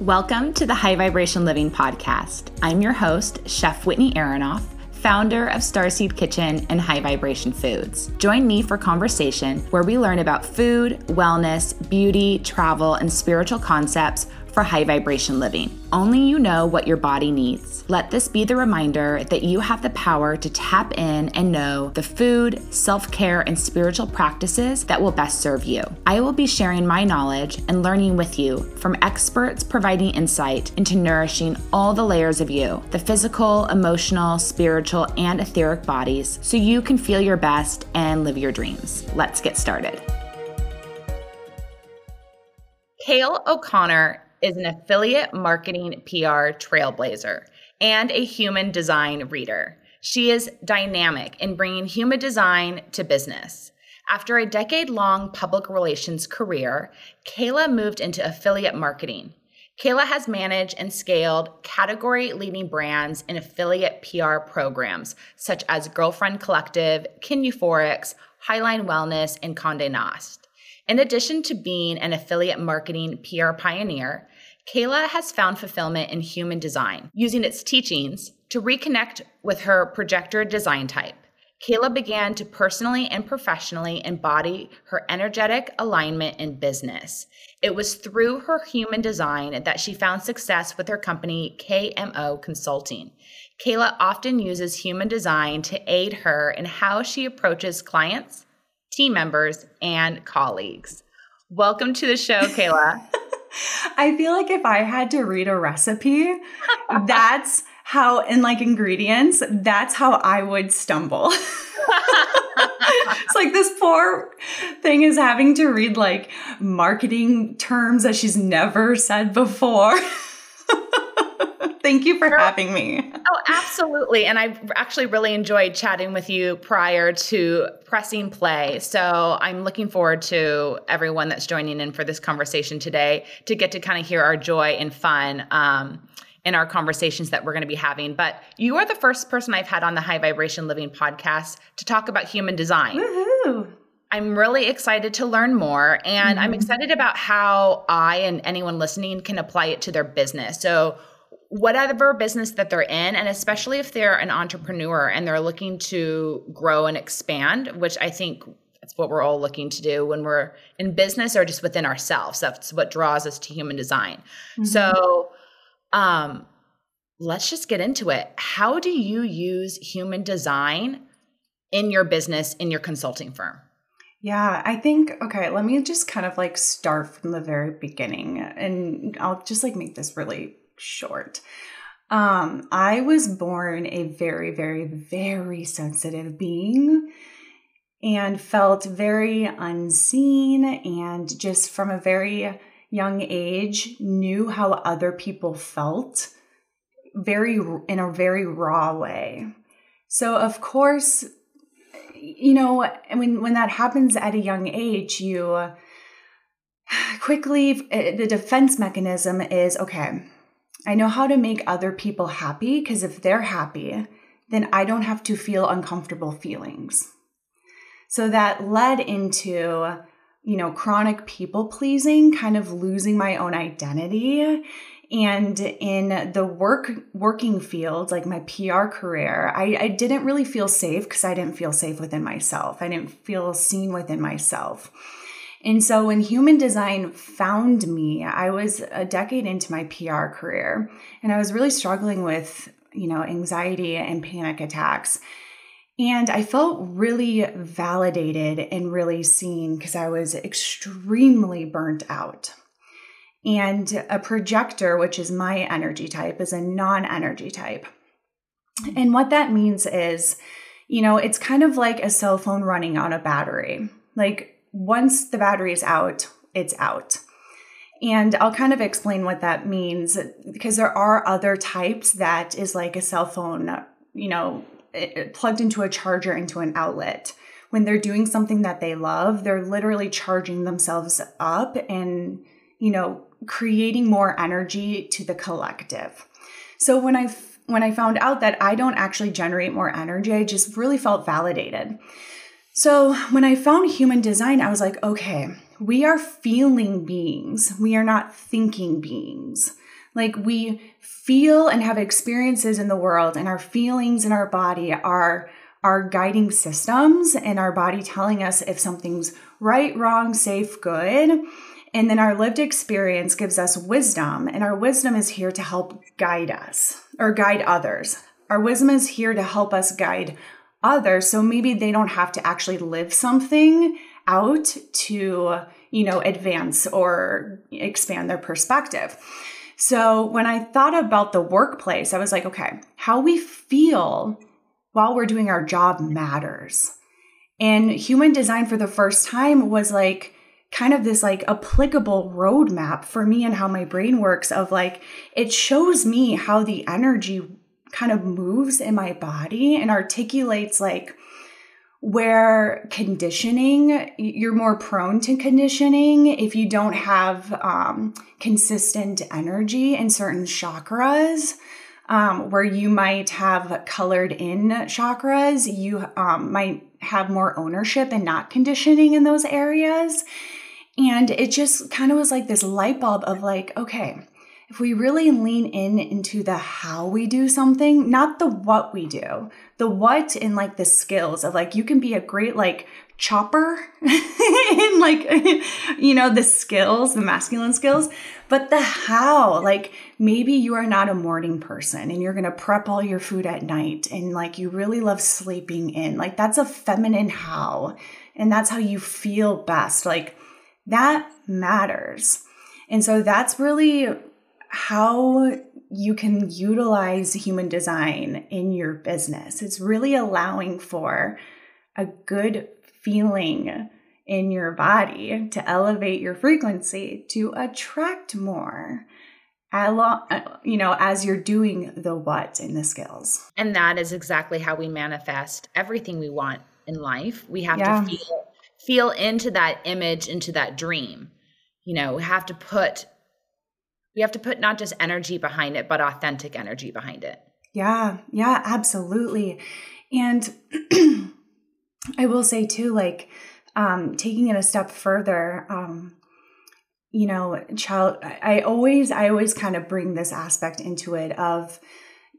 Welcome to the High Vibration Living Podcast. I'm your host, Chef Whitney Aronoff, founder of Starseed Kitchen and High Vibration Foods. Join me for conversation where we learn about food, wellness, beauty, travel, and spiritual concepts for high vibration living. Only you know what your body needs. Let this be the reminder that you have the power to tap in and know the food, self care, and spiritual practices that will best serve you. I will be sharing my knowledge and learning with you from experts providing insight into nourishing all the layers of you the physical, emotional, spiritual, and etheric bodies so you can feel your best and live your dreams. Let's get started. Kaila O'Connor is an affiliate marketing PR trailblazer and a human design reader. She is dynamic in bringing human design to business. After a decade long public relations career, Kaila moved into affiliate marketing. Kaila has managed and scaled category leading brands in affiliate PR programs such as Girlfriend Collective, Kin Euphorics, Highline Wellness, and Conde Nast. In addition to being an affiliate marketing PR pioneer, Kaila has found fulfillment in human design, using its teachings to reconnect with her projector design type. Kaila began to personally and professionally embody her energetic alignment in business. It was through her human design that she found success with her company, KMO Consulting. Kaila often uses human design to aid her in how she approaches clients, team members, and colleagues. Welcome to the show, Kaila. I feel like if I had to read a recipe, that's how, in like ingredients, that's how I would stumble. it's like this poor thing is having to read like marketing terms that she's never said before. Thank you for having me. Oh, absolutely. And I actually really enjoyed chatting with you prior to pressing play. So I'm looking forward to everyone that's joining in for this conversation today to get to kind of hear our joy and fun. Um, in our conversations that we're going to be having. But you are the first person I've had on the High Vibration Living podcast to talk about human design. Woohoo. I'm really excited to learn more, and mm-hmm. I'm excited about how I and anyone listening can apply it to their business. So, whatever business that they're in, and especially if they're an entrepreneur and they're looking to grow and expand, which I think that's what we're all looking to do when we're in business or just within ourselves. That's what draws us to human design. Mm-hmm. So, um, let's just get into it. How do you use human design in your business, in your consulting firm? Yeah, I think, okay, let me just kind of like start from the very beginning and I'll just like make this really short. Um, I was born a very, very, very sensitive being and felt very unseen and just from a very young age knew how other people felt very in a very raw way. So of course, you know, when when that happens at a young age, you quickly the defense mechanism is okay I know how to make other people happy because if they're happy, then I don't have to feel uncomfortable feelings. So that led into, you know, chronic people pleasing, kind of losing my own identity. And in the work working field, like my PR career, I, I didn't really feel safe because I didn't feel safe within myself. I didn't feel seen within myself. And so when human design found me, I was a decade into my PR career and I was really struggling with, you know, anxiety and panic attacks. And I felt really validated and really seen because I was extremely burnt out. And a projector, which is my energy type, is a non energy type. And what that means is, you know, it's kind of like a cell phone running on a battery. Like once the battery is out, it's out. And I'll kind of explain what that means because there are other types that is like a cell phone, you know, plugged into a charger into an outlet. When they're doing something that they love, they're literally charging themselves up and, you know, creating more energy to the collective. So when I when I found out that I don't actually generate more energy, I just really felt validated. So when I found human design, I was like, okay, we are feeling beings. We are not thinking beings. Like we feel and have experiences in the world, and our feelings in our body are our guiding systems, and our body telling us if something's right, wrong, safe, good. And then our lived experience gives us wisdom, and our wisdom is here to help guide us or guide others. Our wisdom is here to help us guide others. So maybe they don't have to actually live something out to, you know, advance or expand their perspective. So when I thought about the workplace, I was like, okay, how we feel while we're doing our job matters. And human design for the first time was like, kind of this like applicable roadmap for me and how my brain works of like it shows me how the energy kind of moves in my body and articulates like where conditioning you're more prone to conditioning if you don't have um, consistent energy in certain chakras um, where you might have colored in chakras you um, might have more ownership and not conditioning in those areas. And it just kind of was like this light bulb of like, okay, if we really lean in into the how we do something, not the what we do, the what and like the skills of like, you can be a great like chopper in like, you know, the skills, the masculine skills, but the how, like maybe you are not a morning person and you're going to prep all your food at night and like you really love sleeping in. Like that's a feminine how. And that's how you feel best. Like, that matters. And so that's really how you can utilize human design in your business. It's really allowing for a good feeling in your body to elevate your frequency to attract more uh, you know as you're doing the what in the skills and that is exactly how we manifest everything we want in life we have yeah. to feel feel into that image, into that dream. You know, we have to put we have to put not just energy behind it, but authentic energy behind it. Yeah, yeah, absolutely. And I will say too, like um, taking it a step further, um, you know, child, I always, I always kind of bring this aspect into it of,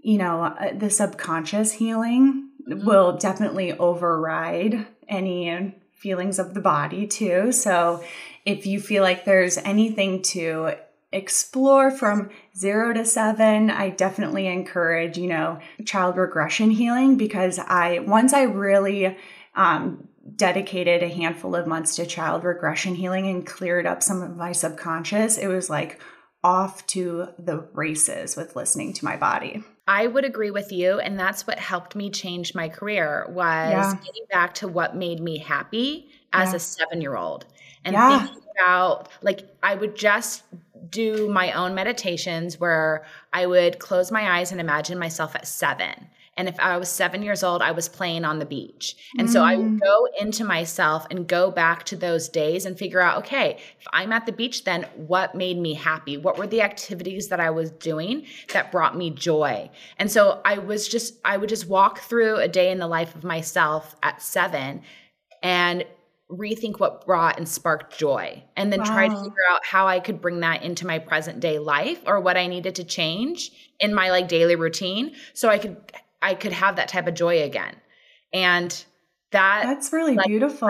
you know, uh, the subconscious healing mm-hmm. will definitely override any feelings of the body too. So if you feel like there's anything to explore from zero to seven, I definitely encourage, you know, child regression healing because I, once I really, um, dedicated a handful of months to child regression healing and cleared up some of my subconscious, it was like off to the races with listening to my body. I would agree with you and that's what helped me change my career was yeah. getting back to what made me happy as yeah. a 7-year-old and yeah. thinking about like I would just do my own meditations where I would close my eyes and imagine myself at 7 and if I was seven years old, I was playing on the beach. And mm. so I would mm. go into myself and go back to those days and figure out, okay, if I'm at the beach, then what made me happy? What were the activities that I was doing that brought me joy? And so I was just, I would just walk through a day in the life of myself at seven and rethink what brought and sparked joy and then wow. try to figure out how I could bring that into my present day life or what I needed to change in my like daily routine so I could I could have that type of joy again. And that that's really like, beautiful.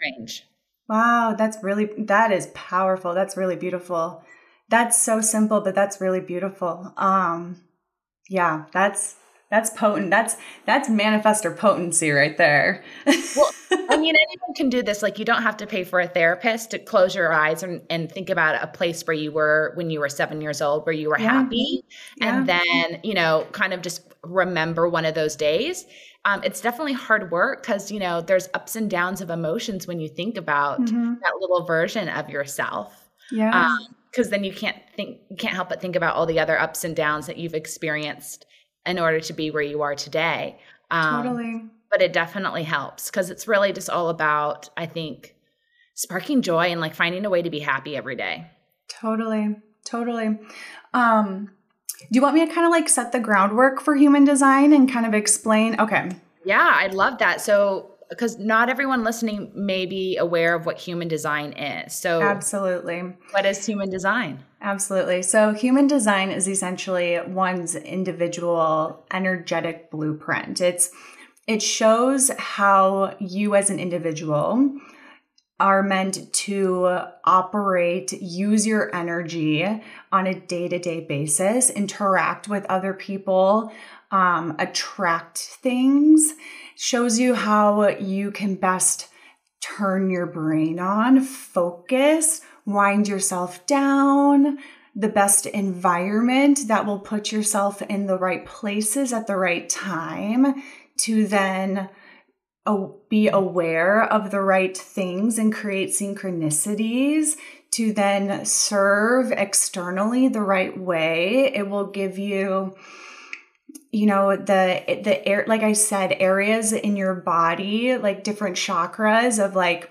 Change. Wow, that's really that is powerful. That's really beautiful. That's so simple, but that's really beautiful. Um yeah, that's that's potent. That's that's manifestor potency right there. well, I mean, anyone can do this. Like, you don't have to pay for a therapist to close your eyes and, and think about a place where you were when you were seven years old, where you were yeah. happy, yeah. and then you know, kind of just remember one of those days. Um, it's definitely hard work because you know there's ups and downs of emotions when you think about mm-hmm. that little version of yourself. Yeah. Because um, then you can't think, you can't help but think about all the other ups and downs that you've experienced in order to be where you are today. Um, totally. But it definitely helps because it's really just all about, I think, sparking joy and like finding a way to be happy every day. Totally. Totally. Um, do you want me to kind of like set the groundwork for human design and kind of explain? Okay. Yeah, I'd love that. So, because not everyone listening may be aware of what human design is. So, absolutely. What is human design? Absolutely. So, human design is essentially one's individual energetic blueprint. It's it shows how you as an individual are meant to operate, use your energy on a day to day basis, interact with other people, um, attract things, shows you how you can best turn your brain on, focus, wind yourself down, the best environment that will put yourself in the right places at the right time to then be aware of the right things and create synchronicities to then serve externally the right way. It will give you you know the the air like i said areas in your body like different chakras of like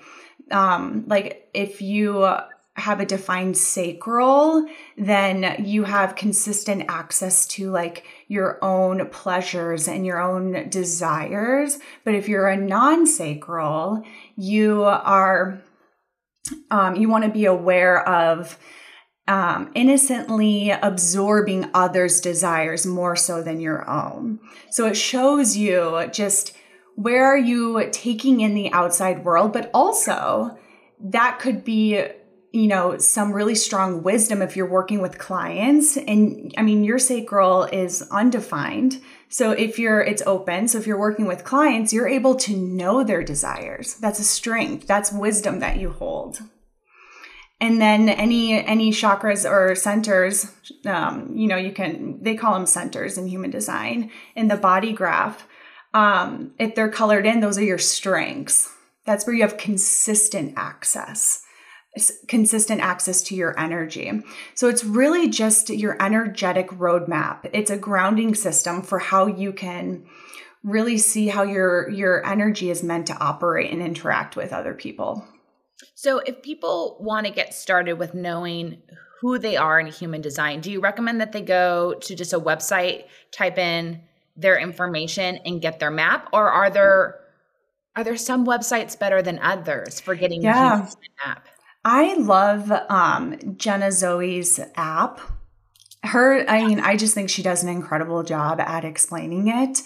um like if you have a defined sacral then you have consistent access to like your own pleasures and your own desires but if you're a non-sacral you are um, you want to be aware of um, innocently absorbing others' desires more so than your own. So it shows you just where are you taking in the outside world, but also that could be you know some really strong wisdom if you're working with clients. And i mean your sacral is undefined. So if you're it's open. So if you're working with clients you're able to know their desires. That's a strength. That's wisdom that you hold. And then any any chakras or centers um, you know you can they call them centers in human design. In the body graph um, if they're colored in those are your strengths. That's where you have consistent access consistent access to your energy so it's really just your energetic roadmap it's a grounding system for how you can really see how your your energy is meant to operate and interact with other people so, if people want to get started with knowing who they are in human design, do you recommend that they go to just a website, type in their information, and get their map, or are there are there some websites better than others for getting yeah. the map? I love um, Jenna Zoe's app. Her, I mean, I just think she does an incredible job at explaining it.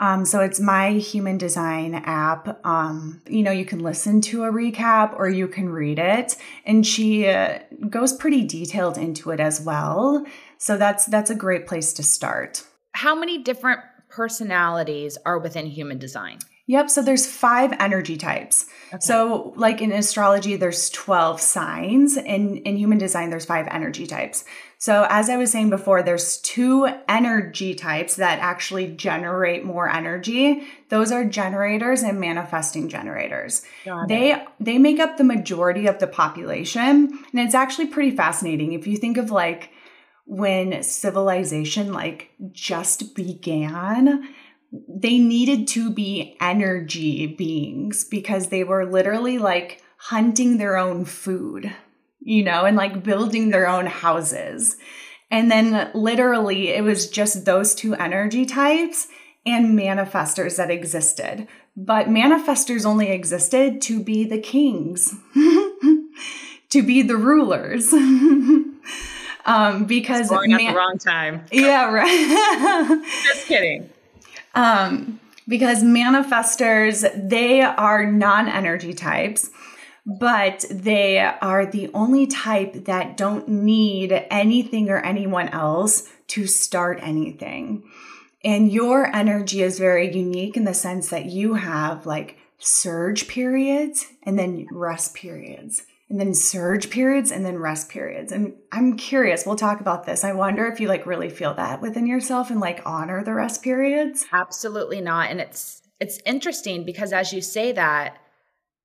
Um, so it's my human design app. Um, you know, you can listen to a recap or you can read it, and she uh, goes pretty detailed into it as well. So that's that's a great place to start. How many different personalities are within human design? Yep. So there's five energy types. Okay. So, like in astrology, there's 12 signs. In, in human design, there's five energy types. So, as I was saying before, there's two energy types that actually generate more energy. Those are generators and manifesting generators. They they make up the majority of the population, and it's actually pretty fascinating if you think of like when civilization like just began they needed to be energy beings because they were literally like hunting their own food, you know, and like building their own houses. And then literally it was just those two energy types and manifestors that existed. But manifestors only existed to be the kings, to be the rulers. um, because man- at the wrong time. Yeah, right. Just kidding. Um, because manifestors, they are non energy types, but they are the only type that don't need anything or anyone else to start anything. And your energy is very unique in the sense that you have like surge periods and then rest periods and then surge periods and then rest periods. And I'm curious, we'll talk about this. I wonder if you like really feel that within yourself and like honor the rest periods. Absolutely not. And it's it's interesting because as you say that,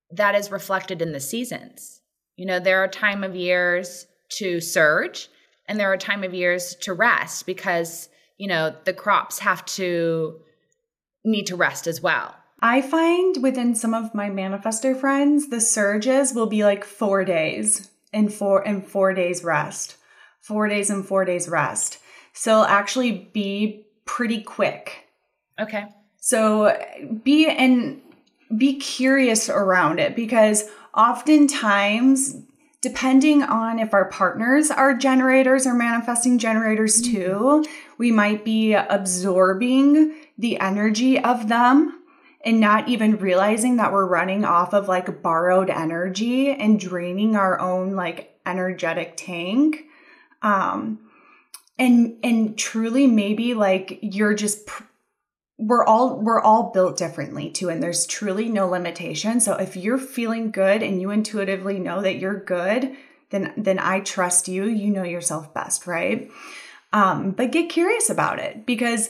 that is reflected in the seasons. You know, there are time of years to surge and there are time of years to rest because, you know, the crops have to need to rest as well. I find within some of my manifester friends, the surges will be like four days and four and four days rest. Four days and four days rest. So it'll actually be pretty quick. Okay. So be and be curious around it because oftentimes depending on if our partners are generators or manifesting generators mm-hmm. too we might be absorbing the energy of them and not even realizing that we're running off of like borrowed energy and draining our own like energetic tank. Um and and truly maybe like you're just pr- we're all we're all built differently too and there's truly no limitation. So if you're feeling good and you intuitively know that you're good then then i trust you. You know yourself best right? Um, but get curious about it because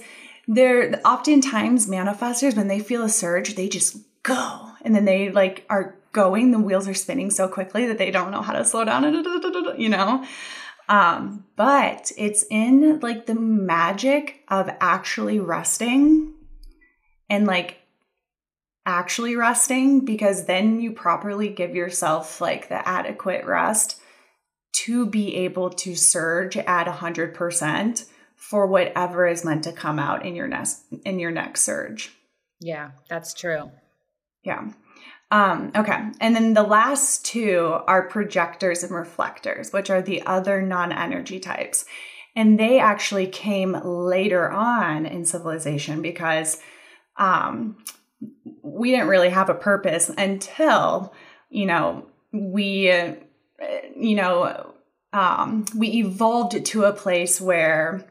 they're oftentimes manifestors when they feel a surge they just go. And then they like are going the wheels are spinning so quickly that they don't know how to slow down. And you know? Um, but it's in like the magic of actually resting and like actually resting because then you properly give yourself like the adequate rest to be able to surge at 100% for whatever is meant to come out in your next in your next surge. Yeah, that's true. Yeah. Um, okay. And then the last two are projectors and reflectors, which are the other non energy types. And they actually came later on in civilization because um, we didn't really have a purpose until, you know, we, uh, you know, um, we evolved to a place where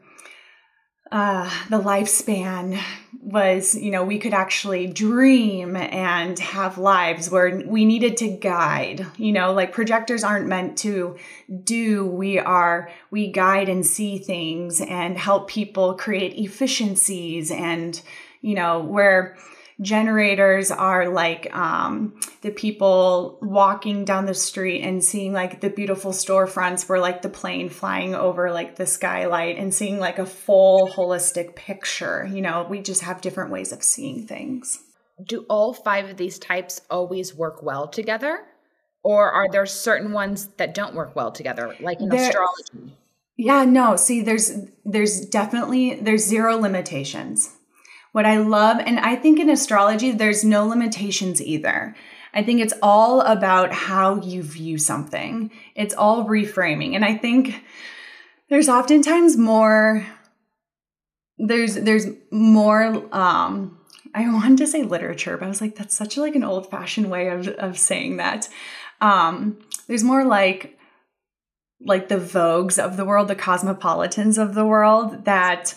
uh, the lifespan was, you know, we could actually dream and have lives where we needed to guide. You know, like projectors aren't meant to do, we are, we guide and see things and help people create efficiencies and, you know, where generators are like um, the people walking down the street and seeing like the beautiful storefronts where like the plane flying over like the skylight and seeing like a full holistic picture. You know, we just have different ways of seeing things. Do all five of these types always work well together? Or are there certain ones that don't work well together, like in there, astrology? Yeah, no. See, there's there's definitely there's zero limitations what I love, and I think in astrology, there's no limitations either. I think it's all about how you view something. It's all reframing. And I think there's oftentimes more there's there's more um I wanted to say literature, but I was like, that's such like an old-fashioned way of, of saying that. Um, there's more like like the vogues of the world, the cosmopolitans of the world that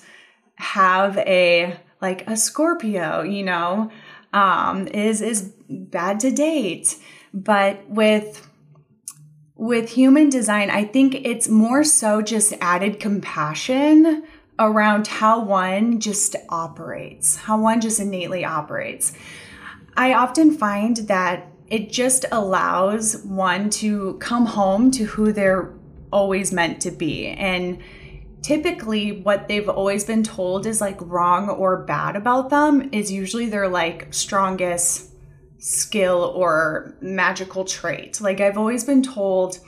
have a like a Scorpio, you know, um, is is bad to date. But with with human design, I think it's more so just added compassion around how one just operates, how one just innately operates. I often find that it just allows one to come home to who they're always meant to be. And typically what they've always been told is like wrong or bad about them is usually their like strongest skill or magical trait. Like I've always been told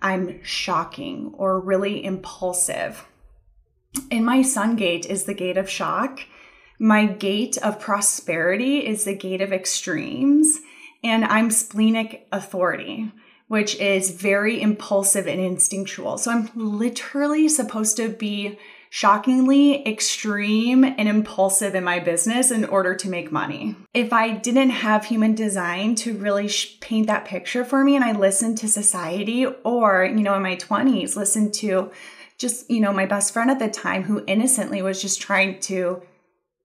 I'm shocking or really impulsive. And my sun gate is the gate of shock. My gate of prosperity is the gate of extremes. And I'm splenic authority which is very impulsive and instinctual. So I'm literally supposed to be shockingly extreme and impulsive in my business in order to make money. If I didn't have human design to really sh- paint that picture for me and I listened to society or, you know, in my 20s, listened to just, you know, my best friend at the time who innocently was just trying to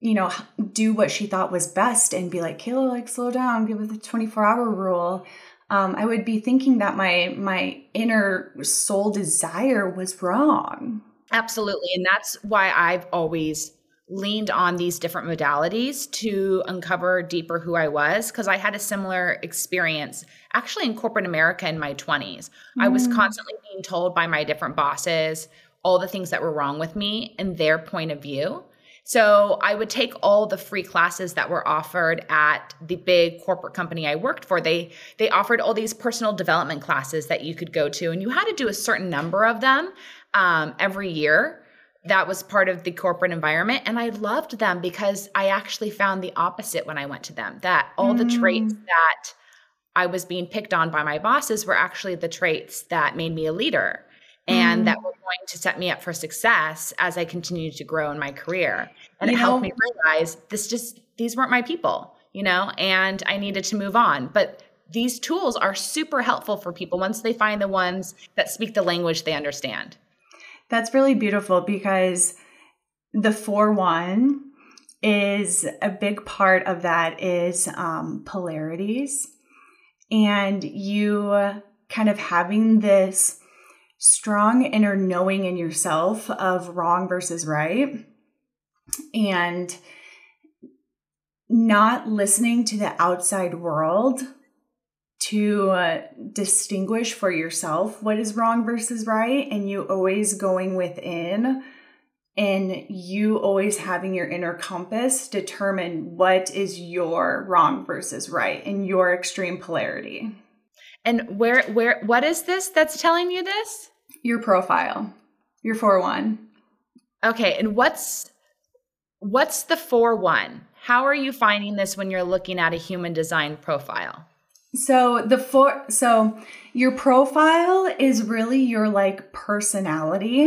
you know, do what she thought was best and be like, Kaila, like slow down, give it the 24 hour rule. Um, I would be thinking that my my inner soul desire was wrong. Absolutely. And that's why I've always leaned on these different modalities to uncover deeper who I was because I had a similar experience actually in corporate America in my 20s. Mm. I was mm. constantly being told by my different bosses all the things that were wrong with me and their point of view. So I would take all the free classes that were offered at the big corporate company I worked for. They they offered all these personal development classes that you could go to, and you had to do a certain number of them um, every year. That was part of the corporate environment, and I loved them because I actually found the opposite when I went to them. That all mm. the traits mm. that I was being picked on by my bosses were actually the traits that made me a leader and mm. that were going to set me up for success as I continued to grow in my career. And you it know, helped me realize this just, these weren't my people, you know, and I needed to move on. But these tools are super helpful for people once they find the ones that speak the language they understand. That's really beautiful because the 4 1 is a big part of that is um, polarities and you kind of having this strong inner knowing in yourself of wrong versus right and not listening to the outside world to uh, distinguish for yourself what is wrong versus right and you always going within and you always having your inner compass determine what is your wrong versus right in your extreme polarity and where where what is this that's telling you this? Your profile. Your 4-1. Okay, and what's what's the 4-1? How are you finding this when you're looking at a human design profile? So the four so your profile is really your like personality.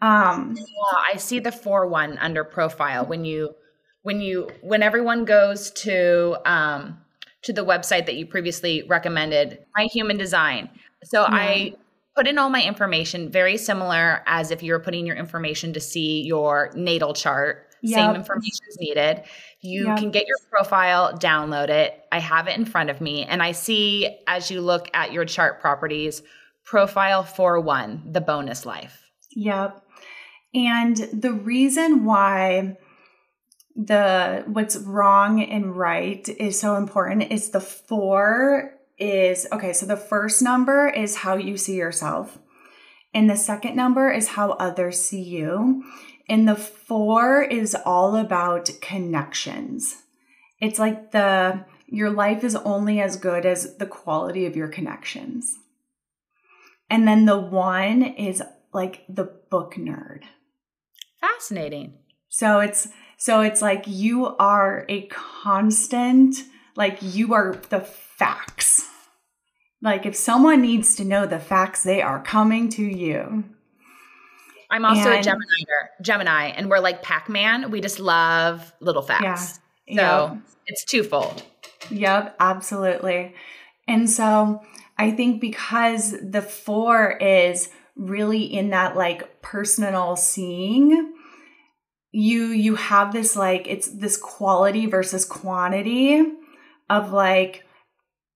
Um yeah, I see the 4-1 under profile when you when you when everyone goes to um to the website that you previously recommended, My Human Design. So yeah. I put in all my information, very similar as if you were putting your information to see your natal chart. Yep. Same information is needed. You yep. can get your profile, download it. I have it in front of me. And I see as you look at your chart properties, profile 4 1, the bonus life. Yep. And the reason why the what's wrong and right is so important is the four is okay so the first number is how you see yourself. And the second number is how others see you. And the four is all about connections. It's like the your life is only as good as the quality of your connections. And then the one is like the book nerd. Fascinating. So it's so it's like you are a constant, like you are the facts. Like if someone needs to know the facts, they are coming to you. I'm also and, a Gemini, Gemini, and we're like Pac-Man. We just love little facts. Yeah, so yep. it's twofold. Yep, absolutely. And so I think because the four is really in that like personal seeing, you you have this like it's this quality versus quantity of like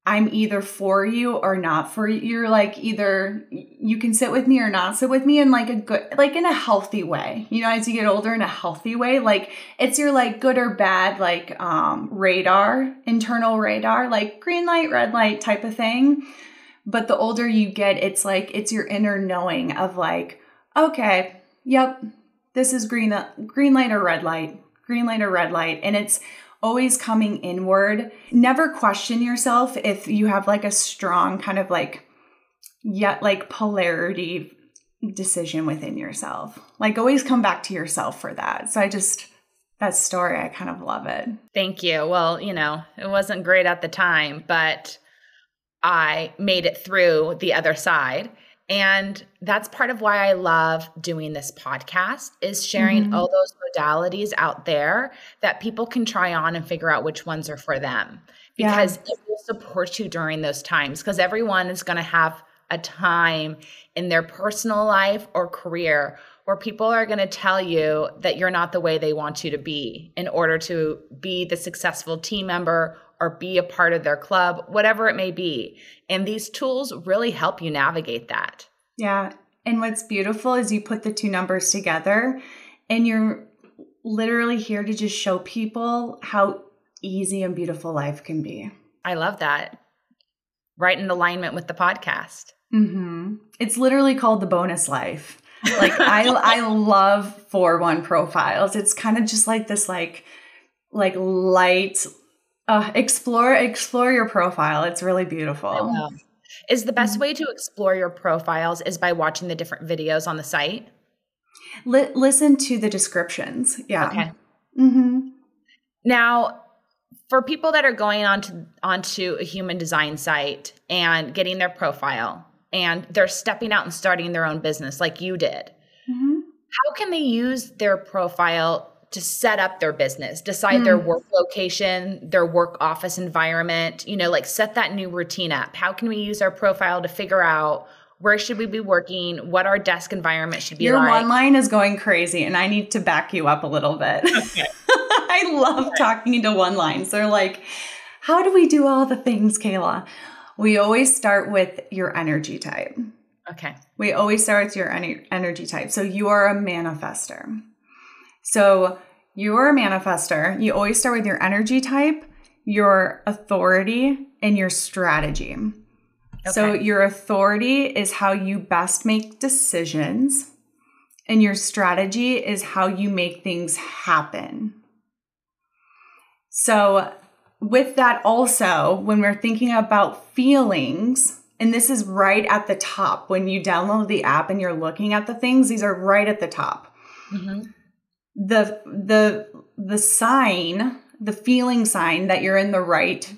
I'm either for you or not for you. You're like either you can sit with me or not sit with me in like a good like in a healthy way. You know, as you get older in a healthy way, like it's your like good or bad like um radar, internal radar, like green light, red light type of thing. But the older you get, it's like it's your inner knowing of like, okay, yep, this is green green light or red light, green light or red light, and it's always coming inward. Never question yourself if you have like a strong kind of like yet like polarity decision within yourself. Like always come back to yourself for that. So I just that story, I kind of love it. Thank you. Well, you know, it wasn't great at the time, but I made it through the other side And that's part of why I love doing this podcast is sharing mm-hmm. all those modalities out there that people can try on and figure out which ones are for them. Because yeah. it will support you during those times because everyone is going to have a time in their personal life or career where people are going to tell you that you're not the way they want you to be in order to be the successful team member or be a part of their club, whatever it may be. And these tools really help you navigate that. Yeah. And what's beautiful is you put the two numbers together and you're literally here to just show people how easy and beautiful life can be. I love that. Right in alignment with the podcast. Mm-hmm. It's literally called the bonus life. Like I I love four one profiles. It's kind of just like this like like light uh, explore explore your profile. It's really beautiful. Is the best way to explore your profiles is by watching the different videos on the site? L- listen to the descriptions. Yeah. Okay. Mm-hmm. Now, for people that are going onto onto a human design site and getting their profile, and they're stepping out and starting their own business, like you did, mm-hmm. how can they use their profile to set up their business, decide mm. their work location, their work office environment, you know, like set that new routine up. How can we use our profile to figure out where should we be working, what our desk environment should be Your like? one line is going crazy and I need to back you up a little bit. Okay. I love okay. talking into one lines. They're like, how do we do all the things, Kaila? We always start with your energy type. Okay. We always start with your energy type. So you are a manifester. So you're a manifester. You always start with your energy type, your authority, and your strategy. Okay. So your authority is how you best make decisions, and your strategy is how you make things happen. So, with that, also, when we're thinking about feelings, and this is right at the top when you download the app and you're looking at the things, these are right at the top. Mm-hmm the the the sign the feeling sign that you're in the right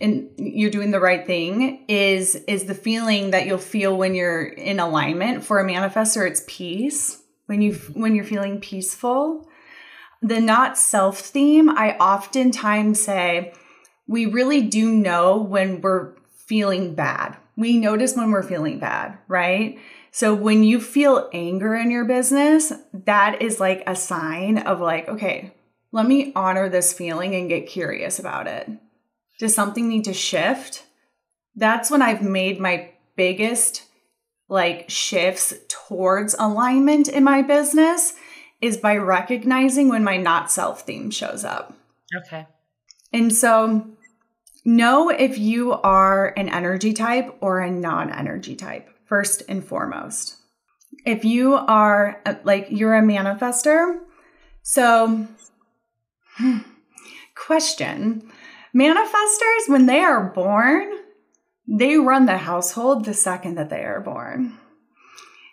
and you're doing the right thing is is the feeling that you'll feel when you're in alignment for a manifestor it's peace when you when you're feeling peaceful. The not self theme i oftentimes say we really do know when we're feeling bad. We notice when we're feeling bad right so when you feel anger in your business, that is like a sign of like, okay, let me honor this feeling and get curious about it. Does something need to shift? That's when I've made my biggest like shifts towards alignment in my business is by recognizing when my not self theme shows up. Okay. And so know if you are an energy type or a non energy type first and foremost. If you are like you're a manifester, so question manifestors, when they are born, they run the household the second that they are born.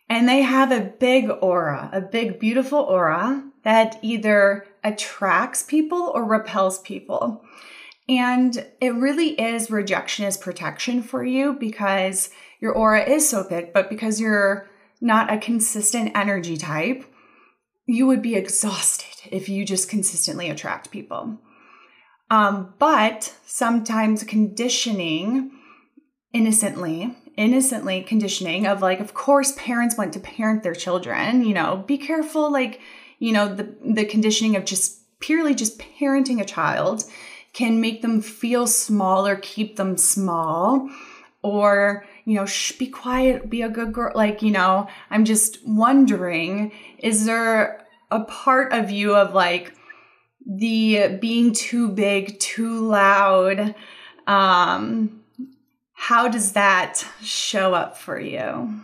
And they have a big aura, a big, beautiful aura that either attracts people or repels people. And it really is rejection is protection for you because your aura is so big, but because you're not a consistent energy type, you would be exhausted if you just consistently attract people. Um, but sometimes conditioning innocently, innocently conditioning of like, of course, parents want to parent their children, you know, be careful, like, you know, the, the conditioning of just purely just parenting a child can make them feel small or keep them small or you know shh be quiet be a good girl like you know i'm just wondering is there a part of you of like the being too big too loud um how does that show up for you?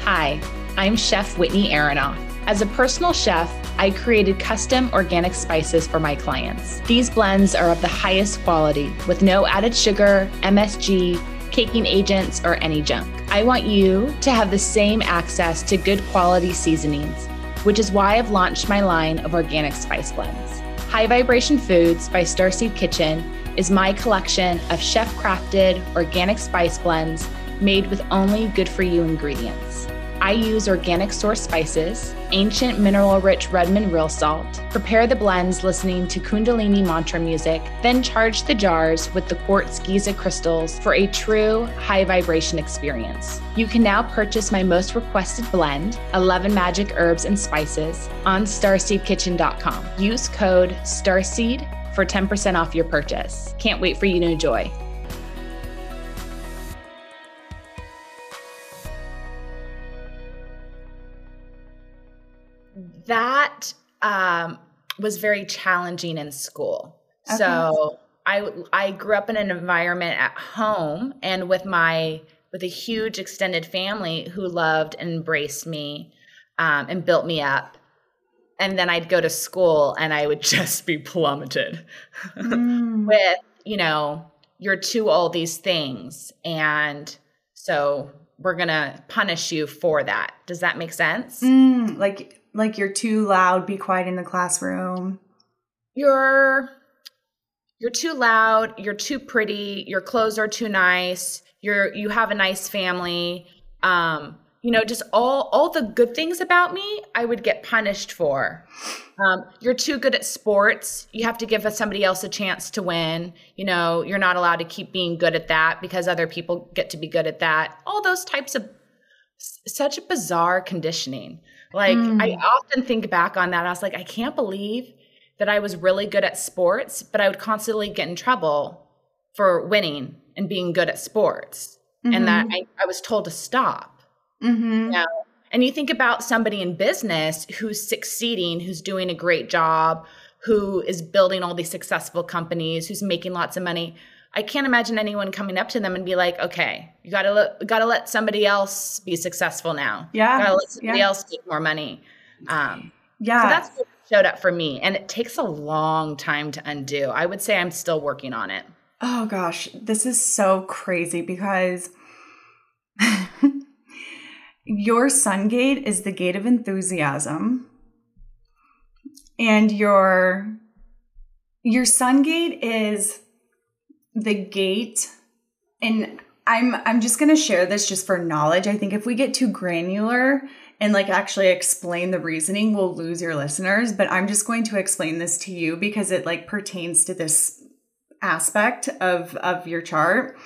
Hi i'm chef whitney aronoff. As a personal chef I created custom organic spices for my clients. These blends are of the highest quality with no added sugar, MSG, caking agents, or any junk. I want you to have the same access to good quality seasonings, which is why I've launched my line of organic spice blends. High Vibration Foods by Starseed Kitchen is my collection of chef crafted organic spice blends made with only good for you ingredients. I use organic source spices, ancient mineral rich Redmond real salt, prepare the blends listening to Kundalini mantra music, then charge the jars with the quartz Giza crystals for a true high vibration experience. You can now purchase my most requested blend, 11 magic herbs and spices, on starseedkitchen.com. Use code STARSEED for 10% off your purchase. Can't wait for you to enjoy. That um, was very challenging in school. Okay. So I I grew up in an environment at home and with my with a huge extended family who loved and embraced me um, and built me up. And then I'd go to school and I would just be plummeted mm. with you know you're too all these things and so we're gonna punish you for that. Does that make sense? Mm, like like you're too loud, be quiet in the classroom. You're you're too loud, you're too pretty, your clothes are too nice, you're you have a nice family. Um, you know, just all all the good things about me, I would get punished for. Um, you're too good at sports. You have to give somebody else a chance to win. You know, you're not allowed to keep being good at that because other people get to be good at that. All those types of such a bizarre conditioning. Like mm. I often think back on that. I was like, I can't believe that I was really good at sports, but I would constantly get in trouble for winning and being good at sports. Mm-hmm. And that mm-hmm. I, I, was told to stop. Mm-hmm. You know? And you think about somebody in business who's succeeding, who's doing a great job, who is building all these successful companies, who's making lots of money. I can't imagine anyone coming up to them and be like, "Okay, you got to let, got to let somebody else be successful now. Yeah, got to let somebody yeah. else take more money." Um, yeah, so that's what showed up for me, and it takes a long time to undo. I would say I'm still working on it. Oh gosh, this is so crazy because your sun gate is the gate of enthusiasm, and your your sun gate is the gate and I'm I'm just going to share this just for knowledge. I think if we get too granular and like actually explain the reasoning, we'll lose your listeners, but I'm just going to explain this to you because it like pertains to this aspect of of your chart.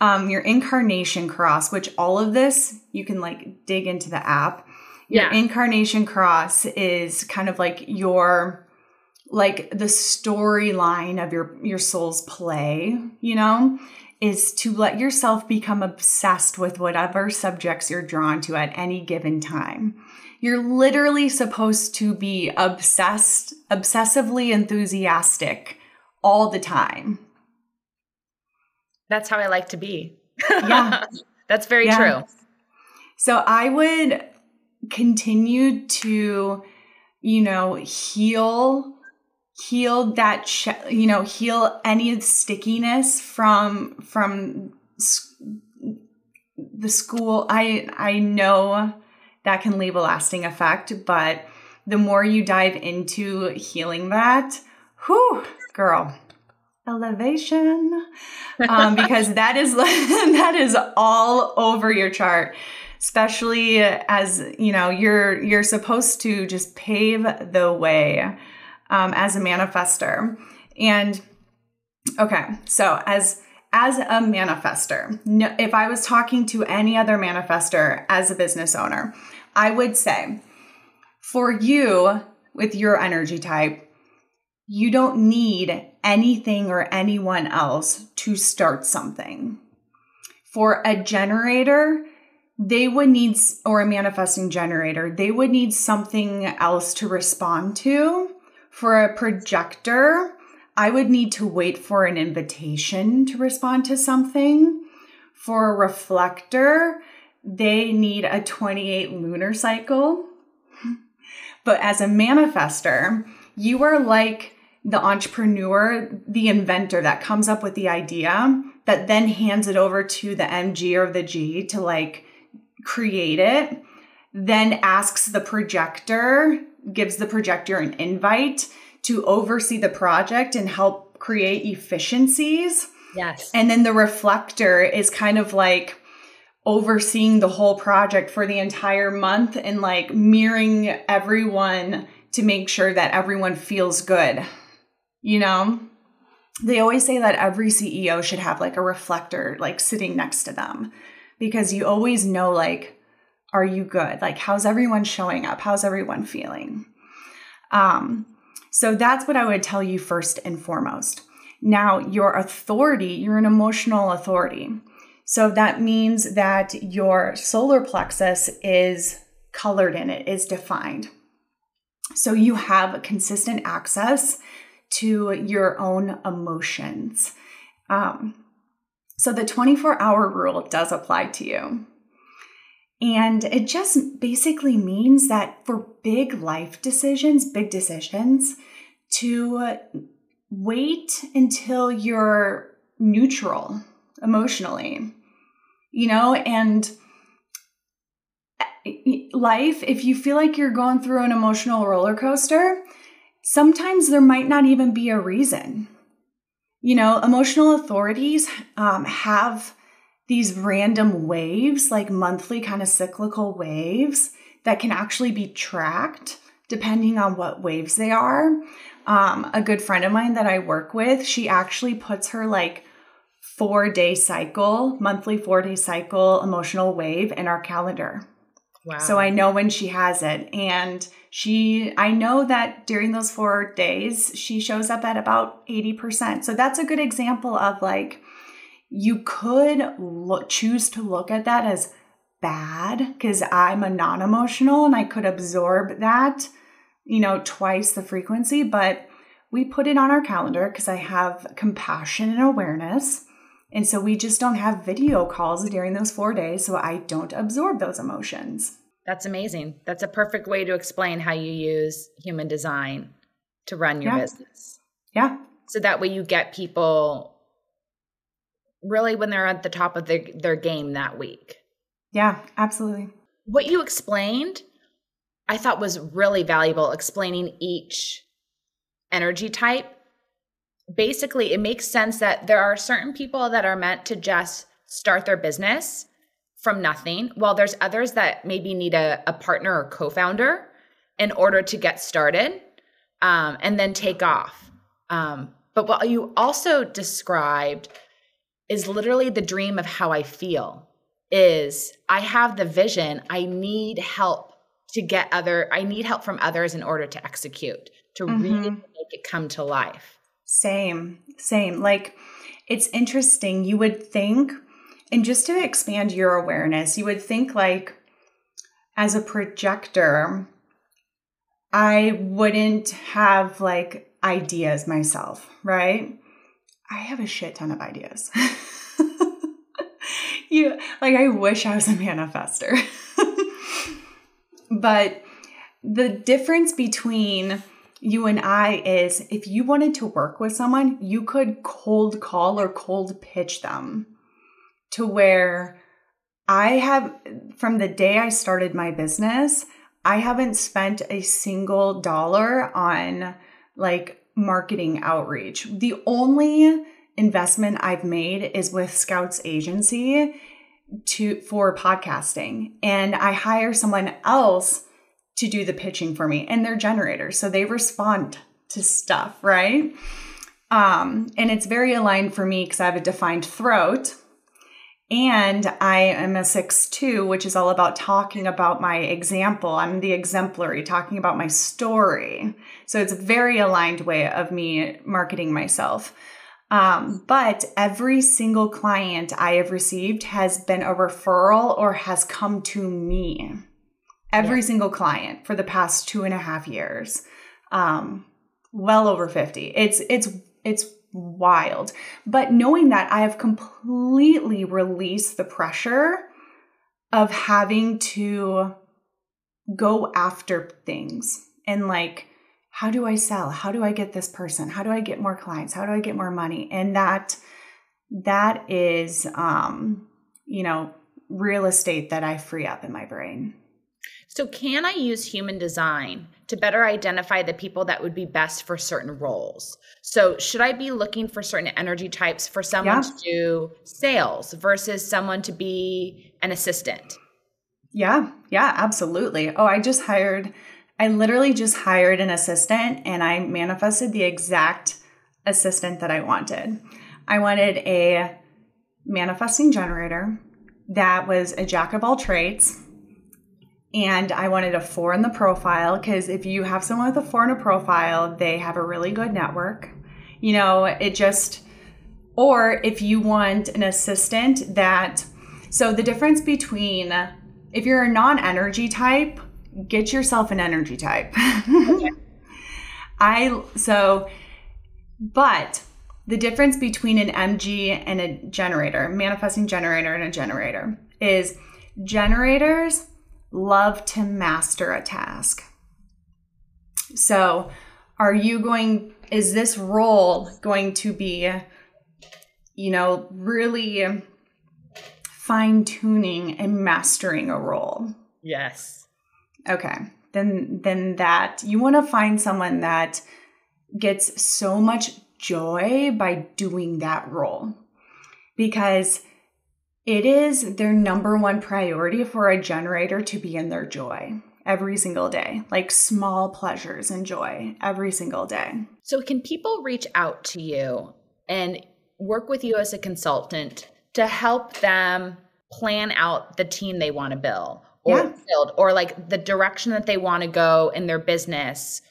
Um your incarnation cross, which all of this you can like dig into the app. Your yeah. incarnation cross is kind of like your like the storyline of your your soul's play, you know, is to let yourself become obsessed with whatever subjects you're drawn to at any given time. You're literally supposed to be obsessed, obsessively enthusiastic all the time. That's how I like to be. Yeah. That's very yeah. true. So I would continue to, you know, heal heal that you know heal any stickiness from from the school. I i know that can leave a lasting effect but the more you dive into healing that whew girl elevation. Um, because that is that is all over your chart especially as you know you're you're supposed to just pave the way um, as a manifester. And okay, so as as a manifester, no, if I was talking to any other manifester as a business owner, I would say for you with your energy type, you don't need anything or anyone else to start something. For a generator, they would need, or a manifesting generator, they would need something else to respond to for a projector, I would need to wait for an invitation to respond to something. For a reflector, they need a 28 lunar cycle. But as a manifester, you are like the entrepreneur, the inventor that comes up with the idea that then hands it over to the MG or the G to like create it, then asks the projector gives the projector an invite to oversee the project and help create efficiencies. Yes. And then the reflector is kind of like overseeing the whole project for the entire month and like mirroring everyone to make sure that everyone feels good. You know? They always say that every CEO should have like a reflector like sitting next to them because you always know like are you good? Like how's everyone showing up? How's everyone feeling? Um so that's what I would tell you first and foremost. Now, your authority, you're an emotional authority. So that means that your solar plexus is colored in it, is defined. So you have consistent access to your own emotions. Um, so the 24 hour rule does apply to you. And it just basically means that for big life decisions, big decisions, to wait until you're neutral emotionally, you know, and life, if you feel like you're going through an emotional roller coaster, sometimes there might not even be a reason. You know, emotional authorities um, have these random waves, like monthly kind of cyclical waves that can actually be tracked depending on what waves they are. Um, a good friend of mine that I work with, she actually puts her like four day cycle, monthly four day cycle emotional wave in our calendar. Wow. So I know when she has it. And she, I know that during those four days, she shows up at about 80%. So that's a good example of like, you could look, choose to look at that as bad because I'm a non emotional and I could absorb that, you know, twice the frequency. But we put it on our calendar because I have compassion and awareness. And so we just don't have video calls during those four days. So I don't absorb those emotions. That's amazing. That's a perfect way to explain how you use human design to run your yeah. business. Yeah. So that way you get people really when they're at the top of their, their game that week. Yeah, absolutely. What you explained, I thought was really valuable explaining each energy type. Basically, it makes sense that there are certain people that are meant to just start their business from nothing, while there's others that maybe need a, a partner or co founder in order to get started um, and then take off. Um, but what you also described is literally the dream of how I feel is I have the vision, I need help to get other I need help from others in order to execute, to mm-hmm. really make it come to life. Same. Same. Like it's interesting. You would think and just to expand your awareness, you would think like as a projector, I wouldn't have like ideas myself, right? I have a shit ton of ideas. you like I wish I was a manifester. but the difference between you and I is if you wanted to work with someone, you could cold call or cold pitch them to where I have, from the day I started my business, I haven't spent a single dollar on like marketing outreach. The only investment I've made is with Scouts Agency to for podcasting and I hire someone else to do the pitching for me and they're generators so they respond to stuff, right? Um and it's very aligned for me cuz I have a defined throat and I am a six two, which is all about talking about my example. I'm the exemplary, talking about my story. So it's a very aligned way of me marketing myself. Um, but every single client I have received has been a referral or has come to me. Every yeah. single client for the past two and a half years. Um, well over 50. It's it's it's wild. But knowing that I have completely released the pressure of having to go after things and like, how do I sell? How do I get this person? How do I get more clients? How do I get more money? And that that is um, you know, real estate that I free up in my brain. So, can I use human design to better identify the people that would be best for certain roles? So, should I be looking for certain energy types for someone yeah. to do sales versus someone to be an assistant. Yeah, yeah, absolutely. Oh, I just hired, I literally just hired an assistant and I manifested the exact assistant that I wanted. I wanted a manifesting generator that was a jack of all trades. And I wanted a four in the profile because if you have someone with a four in a profile, they have a really good network. You know, it just, or if you want an assistant that, so the difference between if you're a non energy type, get yourself an energy type. I, so, but the difference between an MG and a generator, manifesting generator and a generator, is generators love to master a task. So, are you going, is this role going to be, you know, really fine tuning and mastering a role? Yes. Okay. Then, then that you want to find someone that gets so much joy by doing that role because it is their number one priority for a generator to be in their joy every single day, like small pleasures and joy every single day. So, can people reach out to you and work with you as a consultant to help them plan out the team they want to build or yeah. build or like the direction that they want to go in their business,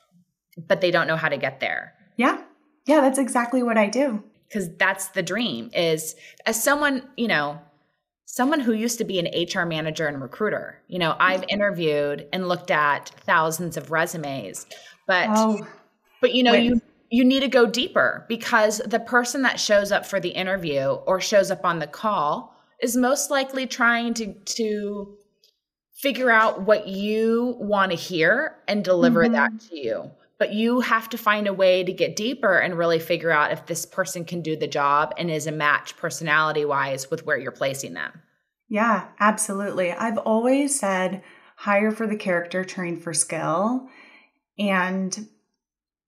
but they don't know how to get there? Yeah. Yeah, that's exactly what I do. Because that's the dream is as someone, you know, someone who used to be an HR manager and recruiter. You know, I've interviewed and looked at thousands of resumes, but oh, but you know, you you need to go deeper because the person that shows up for the interview or shows up on the call is most likely trying to to figure out what you want to hear and deliver mm-hmm. that to you but you have to find a way to get deeper and really figure out if this person can do the job and is a match personality wise with where you're placing them. Yeah, absolutely. I've always said hire for the character, train for skill. And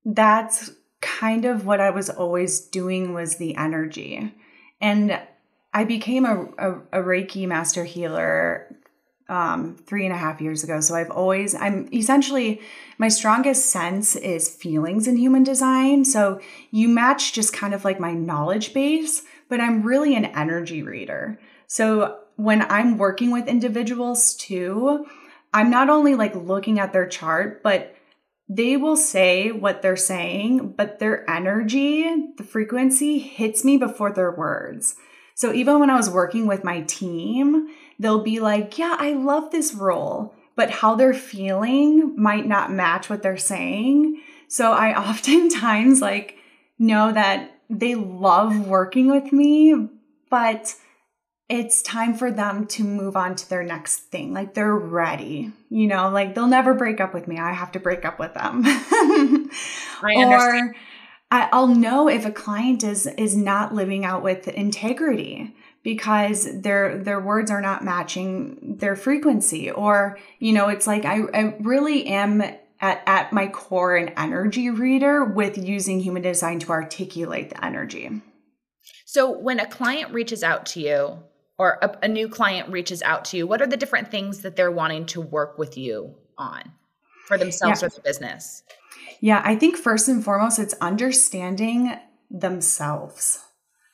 that's kind of what I was always doing was the energy. And I became a, a, a Reiki master healer um, three and a half years ago. So I've always, I'm essentially, my strongest sense is feelings in human design. So you match just kind of like my knowledge base, but I'm really an energy reader. So when I'm working with individuals too, I'm not only like looking at their chart, but they will say what they're saying, but their energy, the frequency hits me before their words. So even when I was working with my team, they'll be like, Yeah, I love this role, but how they're feeling might not match what they're saying. So I oftentimes like know that they love working with me, but it's time for them to move on to their next thing. Like they're ready, you know, like they'll never break up with me. I have to break up with them. I understand. Or I'll know if a client is is not living out with integrity because their their words are not matching their frequency or you know it's like I, I really am at, at my core an energy reader with using human design to articulate the energy. So when a client reaches out to you or a, a new client reaches out to you, what are the different things that they're wanting to work with you on for themselves yeah. or the business? Yeah, I think first and foremost, it's understanding themselves.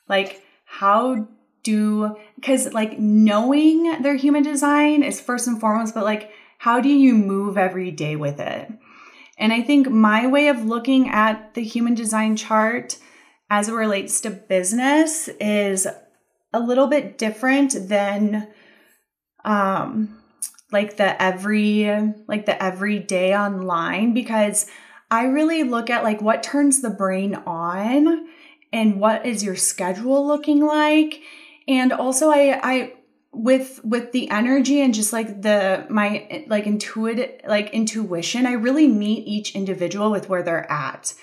Like, how do, because like knowing their human design is first and foremost, but like, how do you move every day with it? And I think my way of looking at the human design chart as it relates to business is a little bit different than um like the every like the everyday online because I really look at like what turns the brain on and what is your schedule looking like. And also I I with with the energy and just like the my like intuitive like intuition, I really meet each individual with where they're at.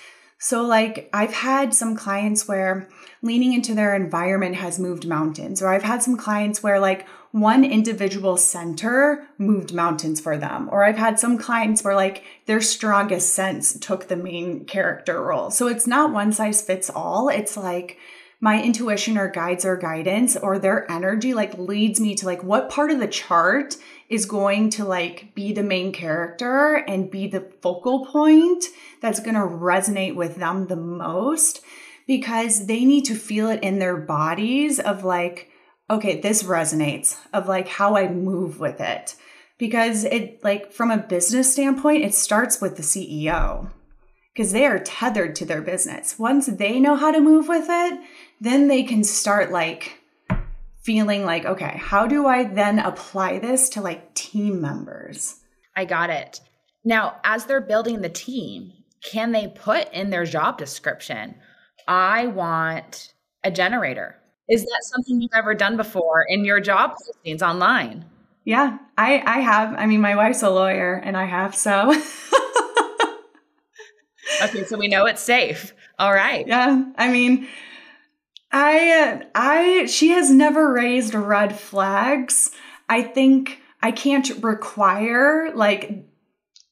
So like I've had some clients where leaning into their environment has moved mountains or I've had some clients where like one individual center moved mountains for them. Or I've had some clients where like their strongest sense took the main character role. So it's not one size fits all. It's like my intuition or guides or guidance or their energy like leads me to like what part of the chart is going to like be the main character and be the focal point that's going to resonate with them the most? Because they need to feel it in their bodies of like okay this resonates of like how i move with it. Because it like from a business standpoint it starts with the ceo because they are tethered to their business. Once they know how to move with it then they can start like feeling like, okay, how do I then apply this to like team members? I got it. Now, as they're building the team, can they put in their job description, I want a generator? Is that something you've ever done before in your job postings online? Yeah, I I have. I mean, my wife's a lawyer and I have so Okay, so we know it's safe. All right. Yeah. I mean, I I she has never raised red flags. I think I can't require like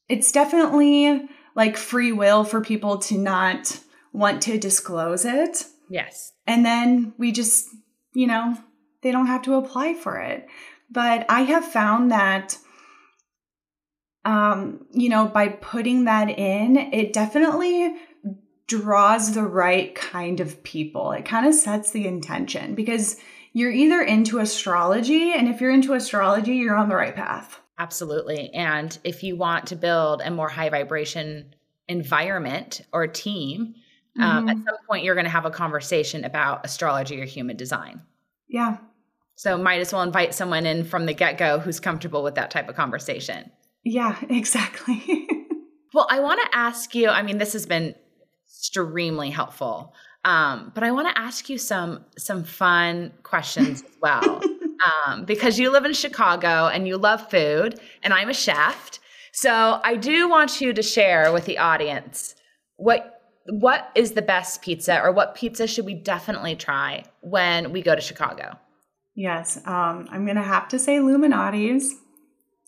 it's definitely like free will for people to not want to disclose it. Yes. And then we just, you know, they don't have to apply for it. But I have found that um, you know, by putting that in, it definitely draws the right kind of people. It kind of sets the intention because you're either into astrology, and if you're into astrology, you're on the right path. Absolutely. And if you want to build a more high vibration environment or team, mm-hmm. um, at some point you're going to have a conversation about astrology or human design. Yeah. So might as well invite someone in from the get go who's comfortable with that type of conversation. Yeah, exactly. well, I want to ask you I mean, this has been extremely helpful. Um, but I want to ask you some some fun questions as well, um, because you live in Chicago and you love food, and I'm a chef. So I do want you to share with the audience what what is the best pizza, or what pizza should we definitely try when we go to Chicago? Yes, um, I'm gonna have to say Lou Malnati's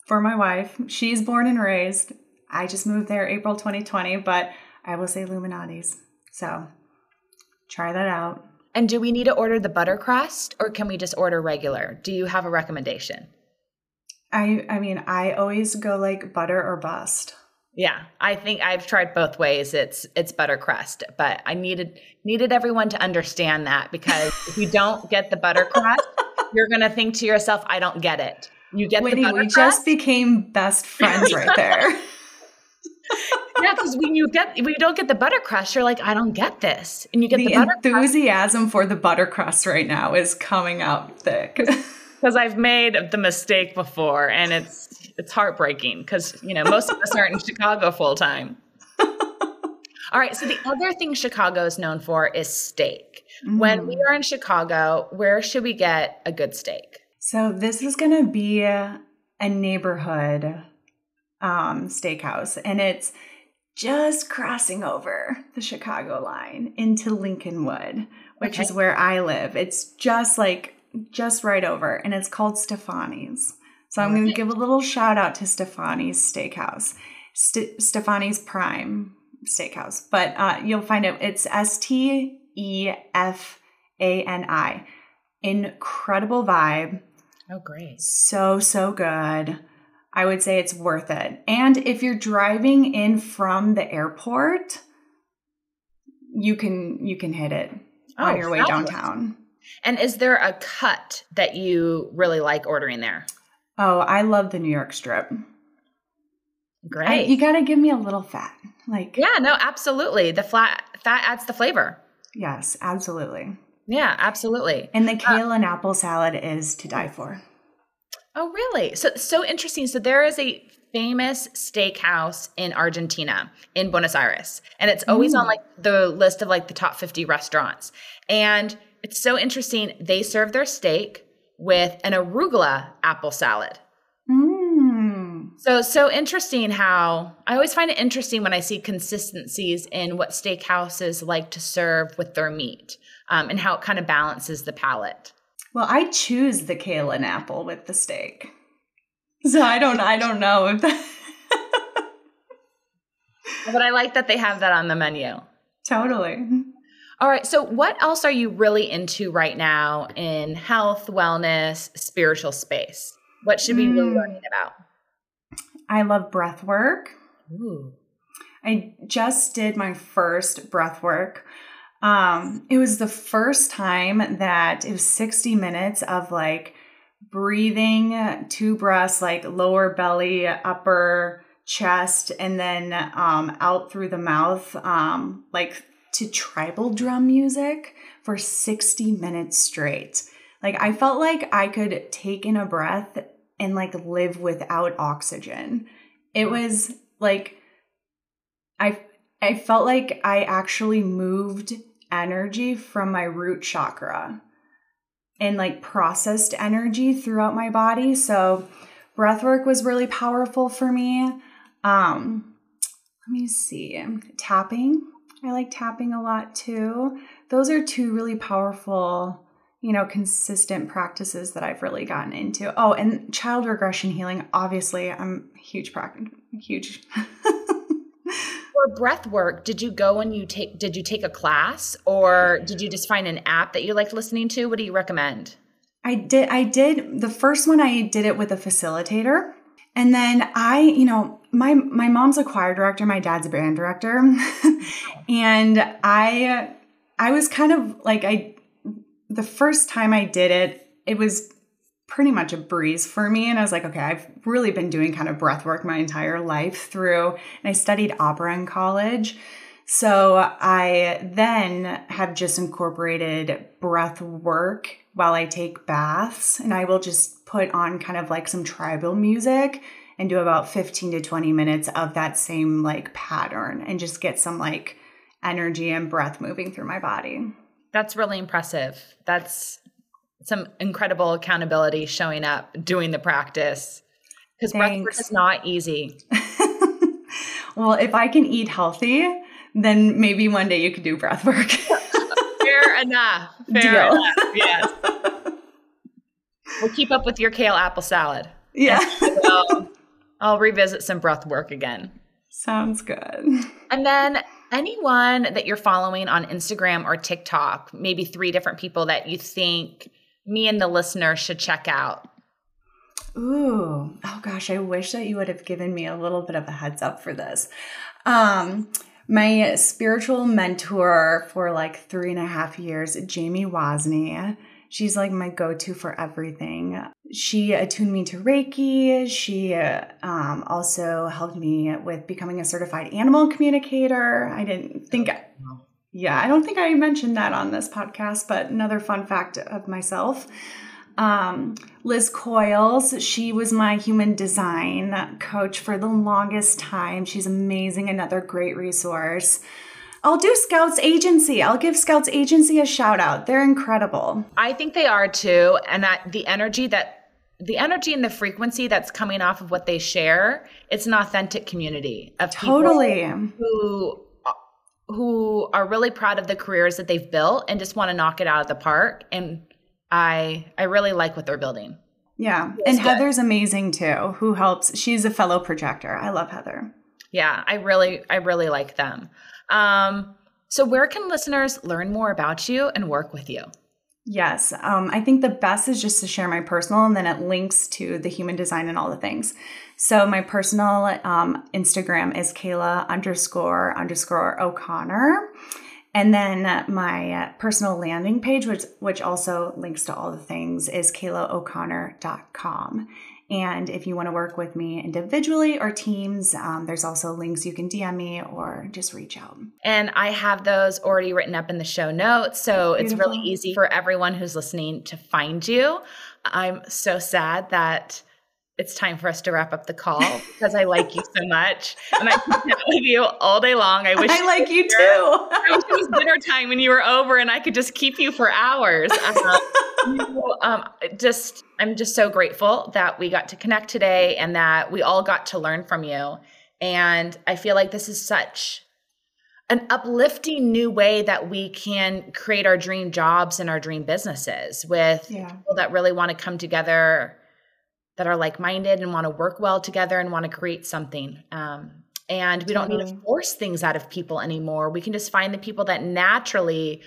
for my wife. She's born and raised. I just moved there April 2020, but I will say Lou Malnati's. So try that out. And do we need to order the butter crust or can we just order regular? Do you have a recommendation? I I mean, I always go like butter or bust. Yeah, I think I've tried both ways. It's it's butter crust, but I needed needed everyone to understand that because if you don't get the butter crust, you're gonna think to yourself, "I don't get it." You get Whitney, the butter we crust? just became best friends right there. yeah, because when you get when you don't get the butter crust, you're like, I don't get this, and you get the, the enthusiasm crust. for the butter crust right now is coming out thick. Because I've made the mistake before, and it's it's heartbreaking. Because you know most of us aren't in Chicago full time. All right. So the other thing Chicago is known for is steak. Mm. When we are in Chicago, where should we get a good steak? So this is going to be a, a neighborhood um, steakhouse, and it's just crossing over the Chicago line into Lincolnwood, which okay. is where I live. It's just like just right over, and it's called Stefani's. So I'm going to give a little shout out to Stefani's Steakhouse, St- Stefani's Prime Steakhouse, but uh, you'll find it. It's S T E F A N I. Incredible vibe. Oh, great! So so good. I would say it's worth it. And if you're driving in from the airport, you can you can hit it oh, on your way downtown. And is there a cut that you really like ordering there? Oh, I love the New York strip. Great. I, you got to give me a little fat. Like Yeah, no, absolutely. The flat fat adds the flavor. Yes, absolutely. Yeah, absolutely. And the uh, kale uh, and apple salad is to die for. Oh, really? So so interesting. So there is a famous steakhouse in Argentina, in Buenos Aires, and it's always mm. on like the list of like the top 50 restaurants. And it's so interesting. They serve their steak with an arugula apple salad. Mm. So so interesting how I always find it interesting when I see consistencies in what steakhouses like to serve with their meat, um, and how it kind of balances the palate. Well, I choose the kale and apple with the steak. So I don't I don't know if that But I like that they have that on the menu. Totally. All right. So, what else are you really into right now in health, wellness, spiritual space? What should we be mm. learning about? I love breath work. Ooh. I just did my first breath work. Um, it was the first time that it was 60 minutes of like breathing, two breaths, like lower belly, upper chest, and then um, out through the mouth, um, like to tribal drum music for 60 minutes straight. Like I felt like I could take in a breath and like live without oxygen. It was like I I felt like I actually moved energy from my root chakra and like processed energy throughout my body. So breath work was really powerful for me. Um let me see. Tapping. I like tapping a lot too. Those are two really powerful you know, consistent practices that I've really gotten into. Oh, and child regression healing. Obviously, I'm huge practice, huge. For breath work, did you go and you take? Did you take a class, or did you just find an app that you liked listening to? What do you recommend? I did. I did the first one. I did it with a facilitator, and then I, you know, my my mom's a choir director, my dad's a band director, and I I was kind of like I the first time I did it, it was pretty much a breeze for me. And I was like, okay, I've really been doing kind of breath work my entire life through, and I studied opera in college. So I then have just incorporated breath work while I take baths, and I will just put on kind of like some tribal music and do about 15 to 20 minutes of that same like pattern and just get some like energy and breath moving through my body. That's really impressive. That's some incredible accountability showing up, doing the practice. Because breathwork is not easy. well, if I can eat healthy, then maybe one day you could do breath work. Fair enough. Fair Deal. enough. Yes. we'll keep up with your kale apple salad. Yeah. I'll, I'll revisit some breath work again. Sounds good. And then anyone that you're following on Instagram or TikTok, maybe three different people that you think me and the listener should check out? Ooh, oh gosh, I wish that you would have given me a little bit of a heads up for this. Um, my spiritual mentor for like three and a half years, Jamie Wozni, She's like my go to for everything. She attuned me to Reiki. She um, also helped me with becoming a certified animal communicator. I didn't think, yeah, I don't think I mentioned that on this podcast, but another fun fact of myself. Um, Liz Coils, she was my human design coach for the longest time. She's amazing, another great resource. I'll do Scouts Agency. I'll give Scouts Agency a shout out. They're incredible. I think they are too. And that the energy that the energy and the frequency that's coming off of what they share, it's an authentic community of totally who who are really proud of the careers that they've built and just want to knock it out of the park. And I I really like what they're building. Yeah. It's and good. Heather's amazing too, who helps. She's a fellow projector. I love Heather. Yeah, I really I really like them. Um, so, where can listeners learn more about you and work with you? Yes, um, I think the best is just to share my personal, and then it links to the human design and all the things. So my personal um, Instagram is Kaila underscore underscore O'Connor, and then my personal landing page, which which also links to all the things, is KailaO'Connor.com. And if you want to work with me individually or teams, um, there's also links you can DM me or just reach out. And I have those already written up in the show notes. So Beautiful. it's really easy for everyone who's listening to find you. I'm so sad that it's time for us to wrap up the call because I like you so much and I can chat with you all day long. I wish I like you too. I wish it was dinner time when you were over and I could just keep you for hours. Um, you, um, just I'm just so grateful that we got to connect today and that we all got to learn from you. And I feel like this is such an uplifting new way that we can create our dream jobs and our dream businesses with yeah. people that really want to come together that are like minded and want to work well together and want to create something. Um, And we don't need to force things out of people anymore. We can just find the people that naturally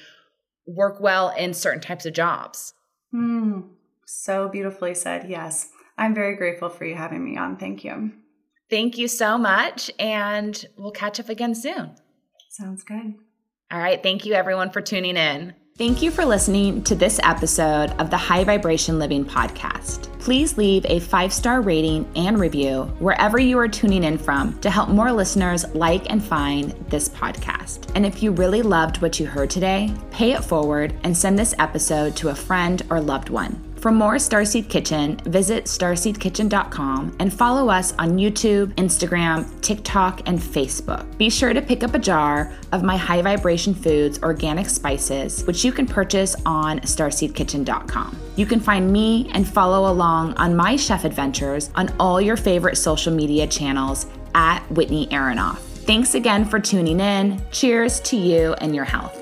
work well in certain types of jobs. Mm, so beautifully said. Yes. I'm very grateful for you having me on. Thank you. Thank you so much. And we'll catch up again soon. Sounds good. All right. Thank you, everyone, for tuning in. Thank you for listening to this episode of the High Vibration Living Podcast. Please leave a five star rating and review wherever you are tuning in from to help more listeners like and find this podcast. And if you really loved what you heard today, pay it forward and send this episode to a friend or loved one. For more Starseed Kitchen, visit starseedkitchen.com and follow us on YouTube, Instagram, TikTok, and Facebook. Be sure to pick up a jar of my High Vibration Foods organic spices, which you can purchase on starseedkitchen.com. You can find me and follow along on my chef adventures on all your favorite social media channels at Whitney Aronoff. Thanks again for tuning in. Cheers to you and your health.